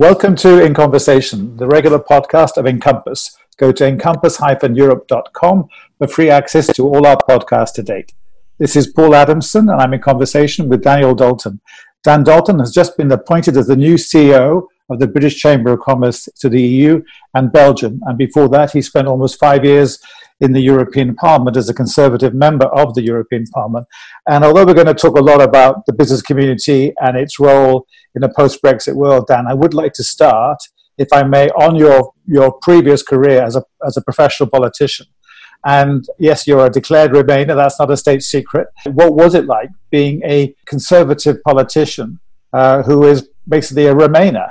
Welcome to In Conversation, the regular podcast of Encompass. Go to encompass-europe.com for free access to all our podcasts to date. This is Paul Adamson, and I'm in conversation with Daniel Dalton. Dan Dalton has just been appointed as the new CEO of the British Chamber of Commerce to the EU and Belgium, and before that, he spent almost five years in the European Parliament as a Conservative member of the European Parliament. And although we're going to talk a lot about the business community and its role in a post Brexit world, Dan, I would like to start, if I may, on your, your previous career as a, as a professional politician. And yes, you're a declared Remainer, that's not a state secret. What was it like being a Conservative politician uh, who is basically a Remainer?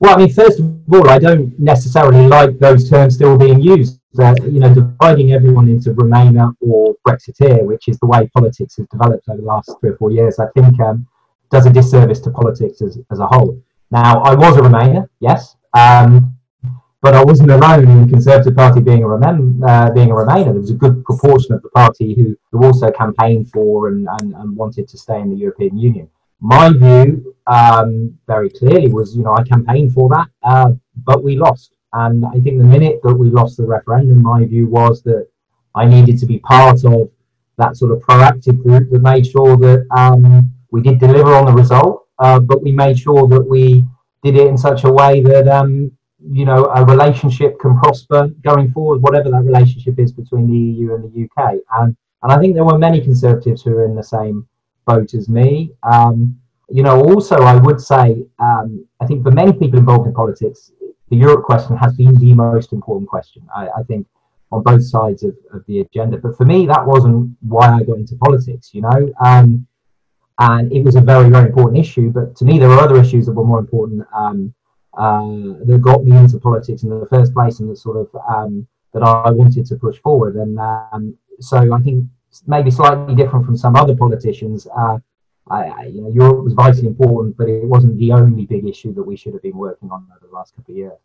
Well, I mean, first of all, I don't necessarily like those terms still being used that you know dividing everyone into Remainer or Brexiteer, which is the way politics has developed over the last three or four years, I think um, does a disservice to politics as, as a whole. Now, I was a Remainer, yes, um, but I wasn't alone in the Conservative Party being a, Remain, uh, being a Remainer. There was a good proportion of the party who, who also campaigned for and, and, and wanted to stay in the European Union. My view, um, very clearly, was you know I campaigned for that, uh, but we lost. And I think the minute that we lost the referendum, my view was that I needed to be part of that sort of proactive group that made sure that um, we did deliver on the result, uh, but we made sure that we did it in such a way that um, you know a relationship can prosper going forward, whatever that relationship is between the EU and the UK. And and I think there were many Conservatives who were in the same boat as me. Um, you know, also I would say um, I think for many people involved in politics, the Europe question has been the most important question, I, I think, on both sides of, of, the agenda. But for me, that wasn't why I got into politics, you know. Um, and it was a very, very important issue. But to me, there were other issues that were more important um, uh, that got me into politics in the first place, and that sort of um, that I wanted to push forward. And um, so I think maybe slightly different from some other politicians. Uh, I, you know, Europe was vitally important, but it wasn't the only big issue that we should have been working on over the last couple of years.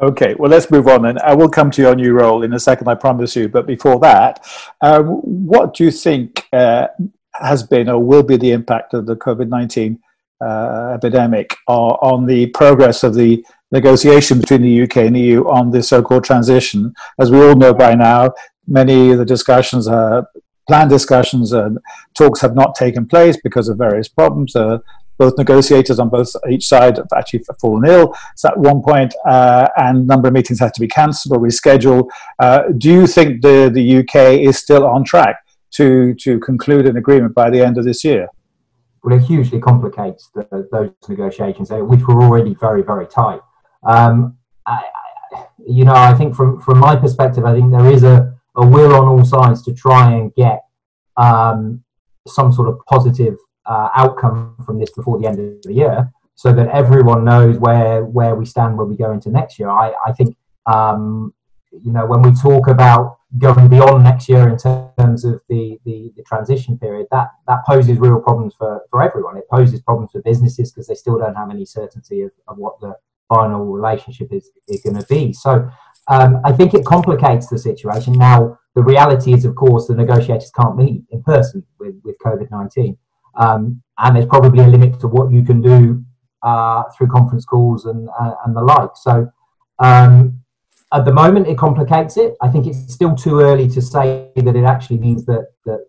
Okay, well, let's move on, and I will come to your new role in a second, I promise you. But before that, um, what do you think uh, has been or will be the impact of the COVID 19 uh, epidemic on the progress of the negotiation between the UK and EU on the so called transition? As we all know by now, many of the discussions are planned discussions and talks have not taken place because of various problems. Uh, both negotiators on both each side have actually fallen ill at one point, uh, and a number of meetings had to be cancelled or rescheduled. Uh, do you think the, the UK is still on track to, to conclude an agreement by the end of this year? Well, it hugely complicates the, those negotiations, uh, which were already very, very tight. Um, I, you know, I think from, from my perspective, I think there is a, a will on all sides to try and get um, some sort of positive uh, outcome from this before the end of the year, so that everyone knows where where we stand when we go into next year. I, I think um, you know when we talk about going beyond next year in terms of the, the, the transition period, that that poses real problems for, for everyone. It poses problems for businesses because they still don't have any certainty of, of what the final relationship is, is going to be. So um, I think it complicates the situation. Now, the reality is, of course, the negotiators can't meet in person with, with COVID 19. Um, and there's probably a limit to what you can do uh, through conference calls and, uh, and the like. So, um, at the moment, it complicates it. I think it's still too early to say that it actually means that, that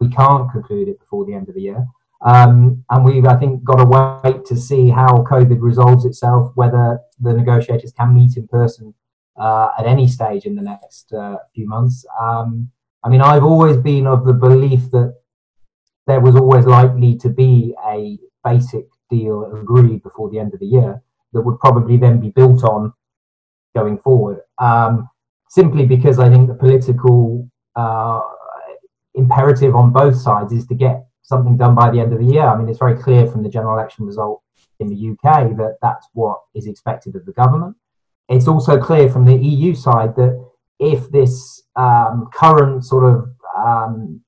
we can't conclude it before the end of the year. Um, and we've, I think, got to wait to see how COVID resolves itself, whether the negotiators can meet in person uh, at any stage in the next uh, few months. Um, I mean, I've always been of the belief that there was always likely to be a basic deal agreed before the end of the year that would probably then be built on going forward. Um, simply because I think the political uh, imperative on both sides is to get something done by the end of the year. I mean, it's very clear from the general election result in the UK that that's what is expected of the government it's also clear from the EU side that if this um, current sort of um,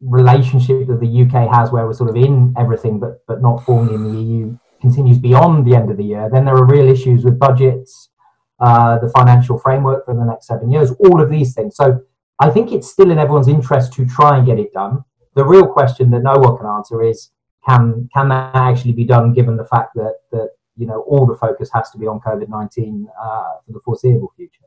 relationship that the UK has, where we're sort of in everything but but not formally in the EU, continues beyond the end of the year, then there are real issues with budgets, uh, the financial framework for the next seven years, all of these things. So I think it's still in everyone's interest to try and get it done. The real question that no one can answer is can can that actually be done given the fact that that you know, all the focus has to be on COVID 19 uh, for the foreseeable future.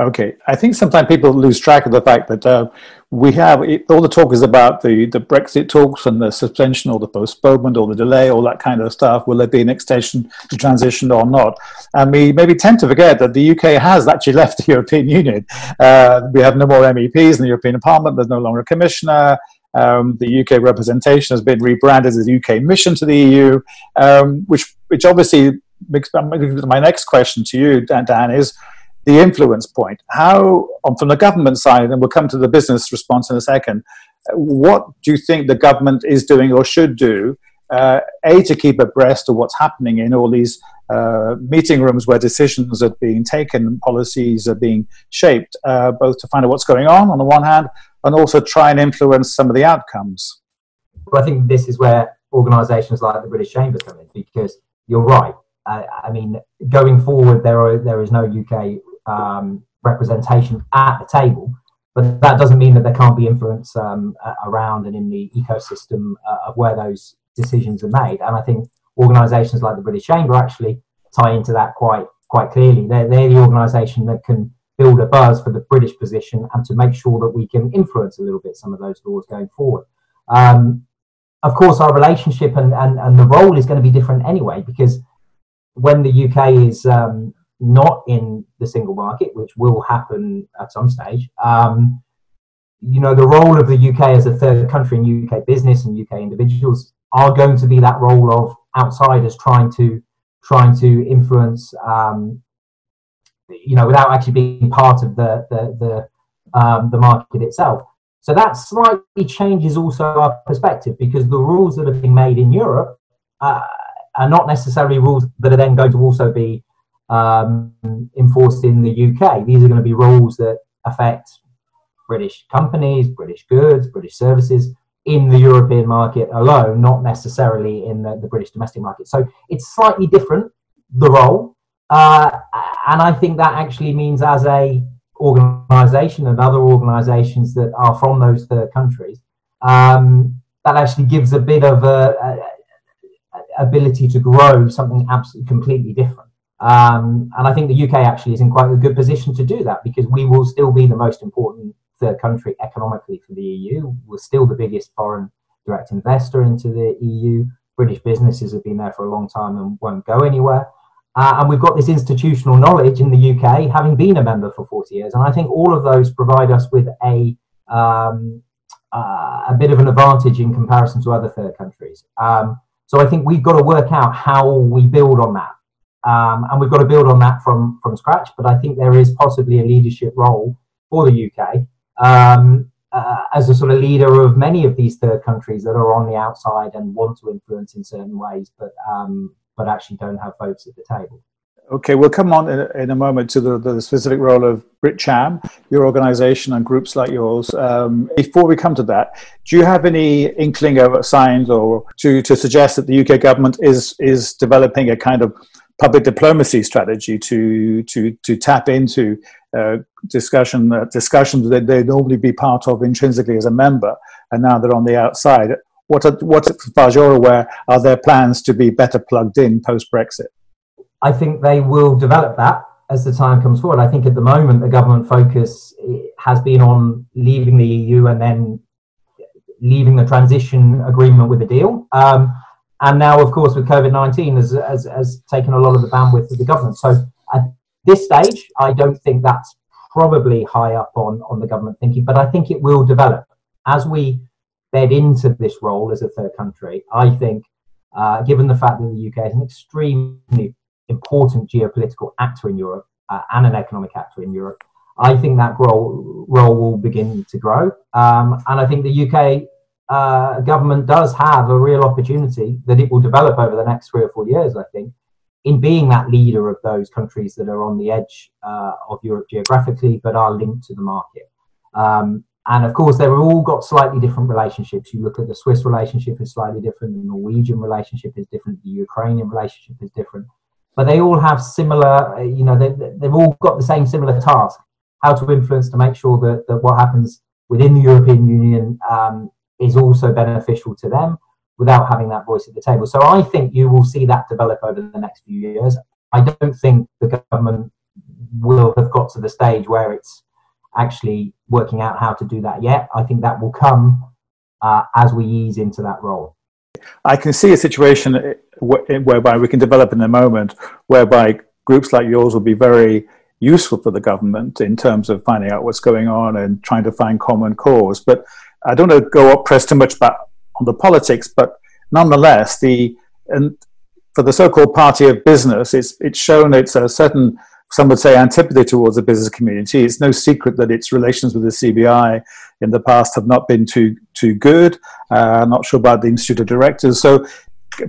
Okay, I think sometimes people lose track of the fact that uh, we have all the talk is about the, the Brexit talks and the suspension or the postponement or the delay, all that kind of stuff. Will there be an extension to transition or not? And we maybe tend to forget that the UK has actually left the European Union. Uh, we have no more MEPs in the European Parliament. There's no longer a commissioner. Um, the UK representation has been rebranded as UK mission to the EU, um, which which obviously makes my next question to you, Dan, Dan is the influence point. How, from the government side, and we'll come to the business response in a second, what do you think the government is doing or should do, uh, A, to keep abreast of what's happening in all these uh, meeting rooms where decisions are being taken, and policies are being shaped, uh, both to find out what's going on on the one hand, and also try and influence some of the outcomes? Well, I think this is where organisations like the British Chamber come in, because you're right. I mean, going forward, there are there is no UK um, representation at the table. But that doesn't mean that there can't be influence um, around and in the ecosystem uh, of where those decisions are made. And I think organisations like the British Chamber actually tie into that quite quite clearly. They're, they're the organisation that can build a buzz for the British position and to make sure that we can influence a little bit some of those laws going forward. Um, of course, our relationship and, and, and the role is going to be different anyway, because when the UK is um, not in the single market, which will happen at some stage, um, you know, the role of the UK as a third country in UK business and UK individuals are going to be that role of outsiders trying to trying to influence, um, you know, without actually being part of the the the, um, the market itself. So that slightly changes also our perspective because the rules that are being made in Europe uh, are not necessarily rules that are then going to also be um, enforced in the UK. These are going to be rules that affect British companies, British goods, British services in the European market alone, not necessarily in the, the British domestic market. So it's slightly different, the role. Uh, and I think that actually means as a organization and other organizations that are from those third countries, um, that actually gives a bit of a, a, a ability to grow something absolutely completely different. Um, and I think the UK actually is in quite a good position to do that because we will still be the most important third country economically for the EU. We're still the biggest foreign direct investor into the EU. British businesses have been there for a long time and won't go anywhere. Uh, and we've got this institutional knowledge in the UK, having been a member for 40 years. And I think all of those provide us with a um, uh, a bit of an advantage in comparison to other third countries. Um, so I think we've got to work out how we build on that. Um, and we've got to build on that from from scratch. But I think there is possibly a leadership role for the UK um, uh, as a sort of leader of many of these third countries that are on the outside and want to influence in certain ways, but um, but actually don't have votes at the table. Okay, we'll come on in a, moment to the, the, specific role of BritCham, your organization, and groups like yours. Um, before we come to that, do you have any inkling of signs or to, to suggest that the UK government is is developing a kind of public diplomacy strategy to to to tap into uh, discussion uh, discussions that they'd normally be part of intrinsically as a member, and now they're on the outside. What are, what, as far as you're aware, are their plans to be better plugged in post Brexit? I think they will develop that as the time comes forward. I think at the moment the government focus has been on leaving the EU and then leaving the transition agreement with a deal. Um, and now, of course, with COVID 19 has, has, has, taken a lot of the bandwidth of the government. So at this stage, I don't think that's probably high up on, on the government thinking, but I think it will develop. As we bed into this role as a third country, I think, uh, given the fact that the UK is an extremely important geopolitical actor in Europe uh, and an economic actor in Europe, I think that role, role will begin to grow. Um, and I think the UK uh, government does have a real opportunity that it will develop over the next three or four years, I think, in being that leader of those countries that are on the edge uh, of Europe geographically but are linked to the market. Um, and of course, they've all got slightly different relationships. You look at the Swiss relationship is slightly different, the Norwegian relationship is different, the Ukrainian relationship is different. But they all have similar, uh, you know, they, they've all got the same similar task how to influence to make sure that, that what happens within the European Union um, is also beneficial to them, without having that voice at the table. So I think you will see that develop over the next few years. I don't think the government will have got to the stage where it's actually working out how to do that yet. I think that will come uh, as we ease into that role. I can see a situation uh, whereby we can develop in a moment whereby groups like yours will be very useful for the government in terms of finding out what's going on and trying to find common cause. But I don't want to go up press too much about on the politics, but nonetheless, the and for the so-called party of business, it's it's shown it's a certain some would say antipathy towards the business community. It's no secret that its relations with the CBI in the past have not been too too good. Uh, I'm not sure about the Institute of Directors. So,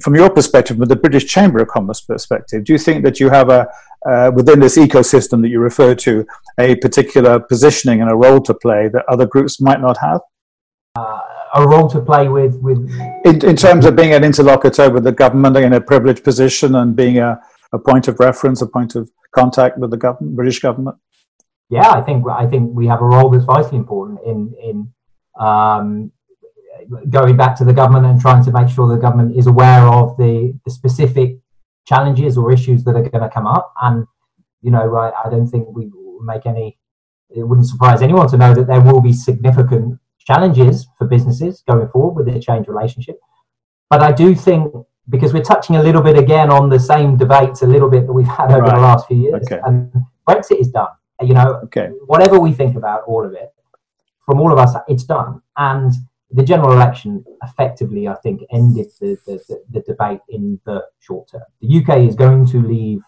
from your perspective, from the British Chamber of Commerce perspective, do you think that you have a uh, within this ecosystem that you refer to a particular positioning and a role to play that other groups might not have? Uh, a role to play with with in, in terms of being an interlocutor with the government in a privileged position and being a, a point of reference, a point of contact with the government, British government? Yeah, I think I think we have a role that's vitally important in in um, going back to the government and trying to make sure the government is aware of the, the specific challenges or issues that are going to come up. And you know, I, I don't think we make any. It wouldn't surprise anyone to know that there will be significant challenges for businesses going forward with the change relationship. But I do think because we're touching a little bit again on the same debates a little bit that we've had over right. the last few years. Okay. And Brexit is done. You know, okay. whatever we think about all of it, from all of us, it's done. And the general election effectively, I think, ended the, the, the, the debate in the short term. The UK is going to leave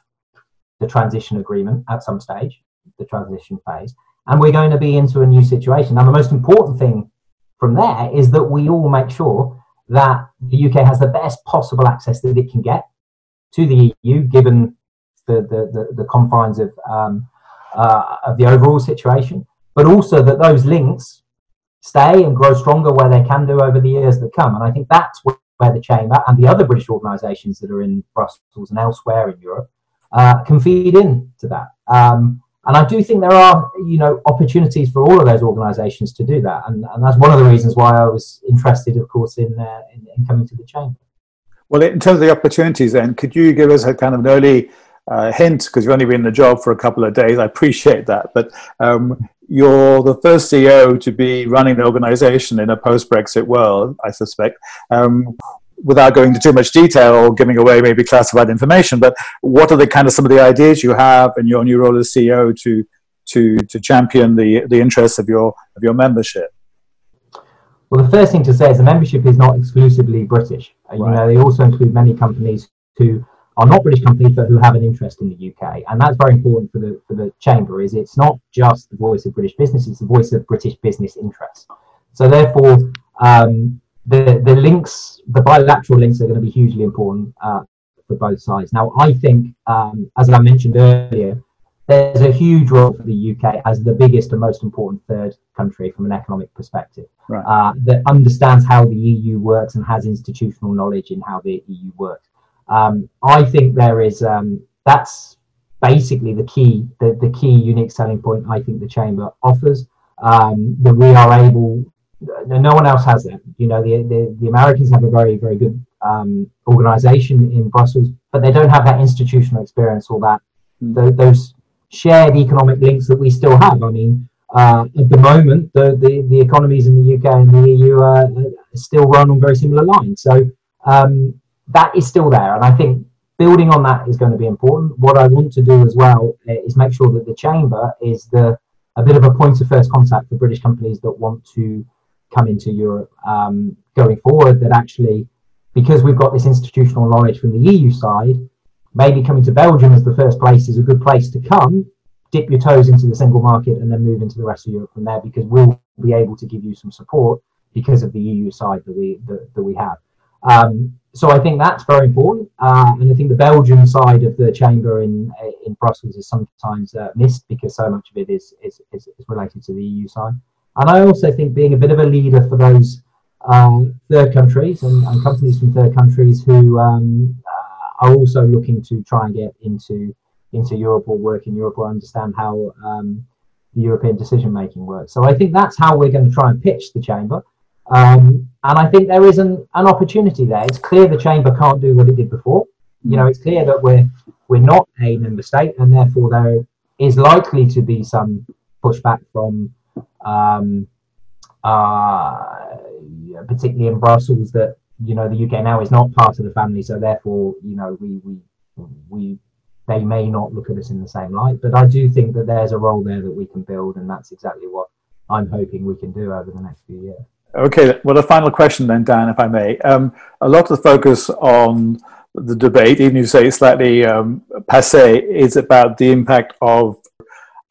the transition agreement at some stage, the transition phase, and we're going to be into a new situation. Now, the most important thing from there is that we all make sure that the UK has the best possible access that it can get to the EU, given the, the, the, the confines of, um, uh, of the overall situation, but also that those links stay and grow stronger where they can do over the years that come. And I think that's where the Chamber and the other British organisations that are in Brussels and elsewhere in Europe uh, can feed into that. Um, and I do think there are, you know, opportunities for all of those organisations to do that, and, and that's one of the reasons why I was interested, of course, in, uh, in, in coming to the chamber. Well, in terms of the opportunities, then, could you give us a kind of an early uh, hint because you've only been in the job for a couple of days? I appreciate that, but um, you're the first CEO to be running the organisation in a post-Brexit world, I suspect. Um, without going into too much detail or giving away maybe classified information, but what are the kind of some of the ideas you have in your new role as CEO to to to champion the the interests of your of your membership? Well, the first thing to say is the membership is not exclusively British. Right. You know, they also include many companies who are not British companies but who have an interest in the UK, and that's very important for the for the chamber. Is it's not just the voice of British business; it's the voice of British business interests. So therefore, um, the the links, the bilateral links, are going to be hugely important uh, for both sides. Now, I think, um, as I mentioned earlier, there's a huge role for the UK as the biggest and most important third country from an economic perspective right. uh, that understands how the EU works and has institutional knowledge in how the EU works. Um, I think there is um, that's basically the key, the, the key unique selling point I think the chamber offers. Um, that we are able no one else has that. You know, the, the, the Americans have a very, very good um, organization in Brussels, but they don't have that institutional experience or that mm. those shared economic links that we still have. I mean, uh, at the moment, the, the, the economies in the UK and the EU are, still run on very similar lines. So um, that is still there. And I think building on that is going to be important. What I want to do as well uh, is make sure that the chamber is the a bit of a point of first contact for British companies that want to come into Europe um, going forward that actually, because we've got this institutional knowledge from the EU side, maybe coming to Belgium as the first place is a good place to come, dip your toes into the single market and then move into the rest of Europe from there because we'll be able to give you some support because of the EU side that we that, that we have. Um, so I think that's very important, uh, and I think the Belgian side of the chamber in in Brussels is sometimes uh, missed because so much of it is, is is, is related to the EU side. And I also think being a bit of a leader for those um, third countries and, and, companies from third countries who um, uh, are also looking to try and get into into Europe or work in Europe or understand how um, the European decision making works. So I think that's how we're going to try and pitch the chamber. Um, and I think there is an, an opportunity there. It's clear the chamber can't do what it did before. You know, it's clear that we're we're not a member state, and therefore there is likely to be some pushback from, um, uh, particularly in Brussels, that you know the UK now is not part of the family, so therefore you know we we we they may not look at us in the same light. But I do think that there's a role there that we can build, and that's exactly what I'm hoping we can do over the next few years. Okay, well, a final question then, Dan, if I may. Um, a lot of the focus on the debate, even if you say it's slightly um, passe, is about the impact of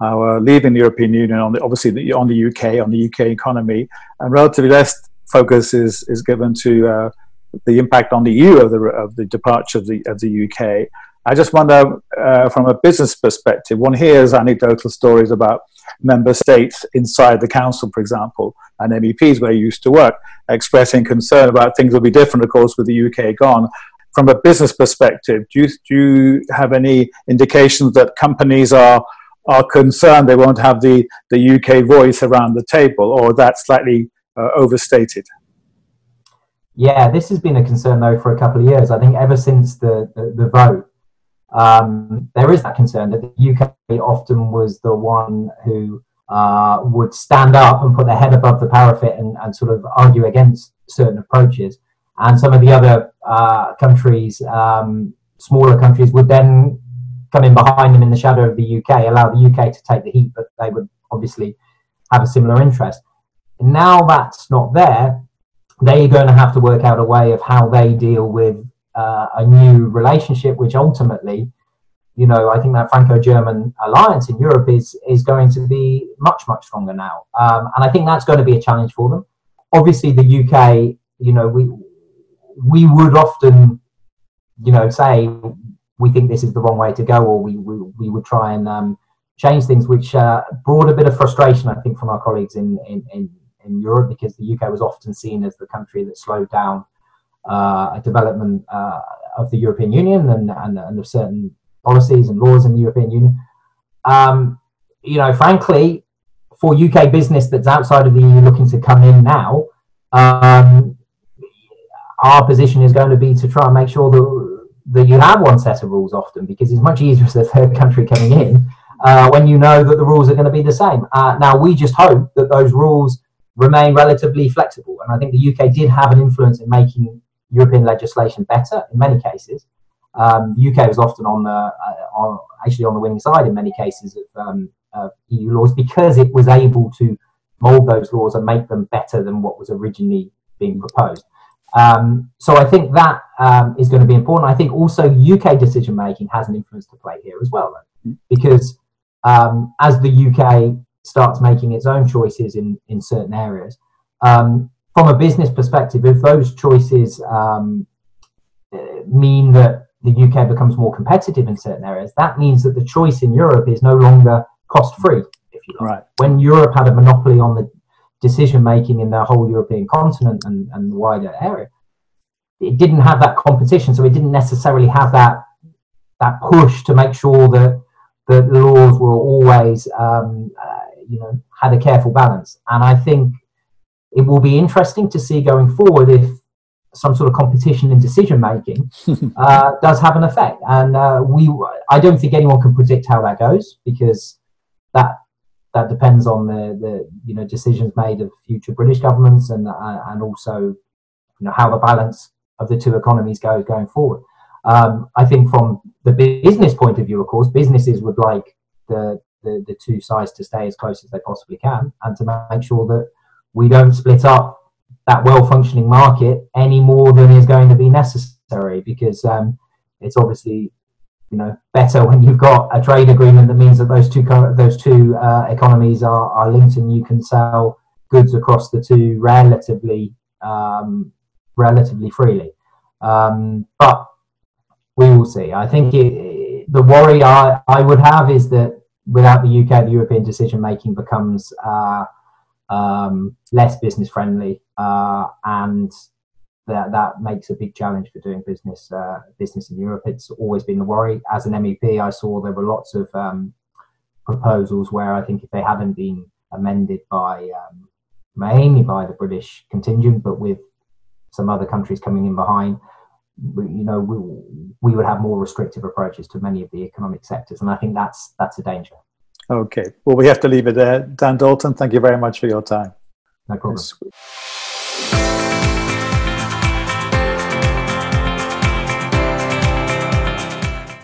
our leaving the European Union on the, obviously the, on the UK, on the UK economy, and relatively less focus is, is given to uh, the impact on the EU of the, of the departure of the, of the UK. I just wonder, uh, from a business perspective, one hears anecdotal stories about member states inside the council, for example, and MEPs where you used to work, expressing concern about things will be different, of course, with the UK gone. From a business perspective, do you, do you have any indications that companies are are concerned they won't have the, the UK voice around the table, or that's slightly uh, overstated? Yeah, this has been a concern though for a couple of years. I think ever since the, the, the vote, um, there is that concern that the UK often was the one who uh, would stand up and put their head above the parapet and, and, sort of argue against certain approaches. And some of the other uh, countries, um, smaller countries, would then come in behind them in the shadow of the UK, allow the UK to take the heat, but they would obviously have a similar interest. Now that's not there, they're going to have to work out a way of how they deal with uh, a new relationship, which ultimately, you know, I think that Franco-German alliance in Europe is is going to be much much stronger now, um, and I think that's going to be a challenge for them. Obviously, the UK, you know, we we would often, you know, say we think this is the wrong way to go, or we we, we would try and um, change things, which uh, brought a bit of frustration, I think, from our colleagues in, in, in, in Europe because the UK was often seen as the country that slowed down uh, development uh, of the European Union and, and, and, of certain policies and laws in the European Union. Um, you know, frankly, for UK business that's outside of the EU looking to come in now, um, our position is going to be to try and make sure that, that you have one set of rules often because it's much easier as a third country coming in uh, when you know that the rules are going to be the same. Uh, now, we just hope that those rules remain relatively flexible. And I think the UK did have an influence in making European legislation better in many cases. Um, the UK was often on the uh, on, actually on the winning side in many cases of, um, of, EU laws because it was able to mold those laws and make them better than what was originally being proposed. Um, so I think that um, is going to be important. I think also UK decision making has an influence to play here as well, though, because um, as the UK starts making its own choices in in certain areas, um, from a business perspective, if those choices um, mean that the UK becomes more competitive in certain areas, that means that the choice in Europe is no longer cost free. If you like. Right. When Europe had a monopoly on the decision making in the whole European continent and, and the wider area, it didn't have that competition, so it didn't necessarily have that that push to make sure that the laws were always, um, uh, you know, had a careful balance. And I think it will be interesting to see going forward if some sort of competition in decision making uh, does have an effect. And uh, we, I don't think anyone can predict how that goes because that that depends on the, the you know decisions made of future British governments and uh, and also you know how the balance of the two economies goes going forward. Um, I think from the business point of view, of course, businesses would like the, the the two sides to stay as close as they possibly can and to make sure that we don't split up that well functioning market any more than is going to be necessary because um, it's obviously you know better when you've got a trade agreement that means that those two those two uh, economies are, are linked and you can sell goods across the two relatively um, relatively freely. Um, but we will see. I think it, the worry I, I would have is that without the UK the European decision making becomes uh, um, less business friendly, uh, and that that makes a big challenge for doing business uh, business in Europe. It's always been the worry. As an MEP, I saw there were lots of um, proposals where I think if they hadn't been amended by um, mainly by the British contingent, but with some other countries coming in behind, we, you know, we, we would have more restrictive approaches to many of the economic sectors, and I think that's that's a danger. Okay, well, we have to leave it there. Dan Dalton, thank you very much for your time. No problem.